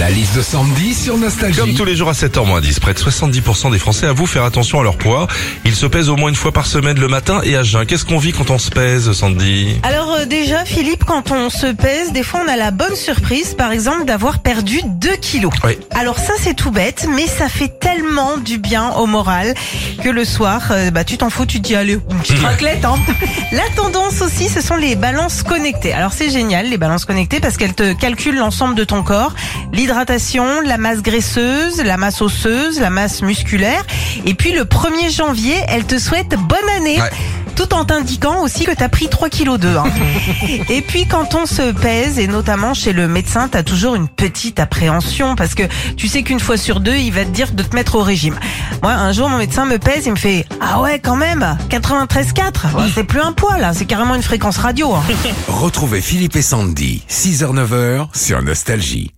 La liste de Sandy sur Nostalgie. Comme tous les jours à 7h10, près de 70% des Français avouent faire attention à leur poids. Ils se pèsent au moins une fois par semaine le matin et à jeun. Qu'est-ce qu'on vit quand on se pèse, Sandy? Alors euh, déjà, Philippe, quand on se pèse, des fois on a la bonne surprise, par exemple, d'avoir perdu 2 kilos. Oui. Alors ça c'est tout bête, mais ça fait tellement du bien au moral que le soir, euh, bah tu t'en fous, tu te dis allez, une petite raclette. Hein. La tendance aussi, ce sont les balances connectées. Alors c'est génial les balances connectées parce qu'elles te calculent l'ensemble de ton corps, l'hydratation, la masse graisseuse, la masse osseuse, la masse musculaire. Et puis le 1er janvier, elles te souhaitent bonne année. Ouais. Tout en t'indiquant aussi que t'as pris 3 kilos d'eux. Hein. Et puis quand on se pèse, et notamment chez le médecin, t'as toujours une petite appréhension parce que tu sais qu'une fois sur deux, il va te dire de te mettre au régime. Moi, un jour, mon médecin me pèse, il me fait « Ah ouais, quand même 93,4 Ouais, C'est plus un poids là, c'est carrément une fréquence radio. hein. Retrouvez Philippe et Sandy, 6h-9h sur Nostalgie.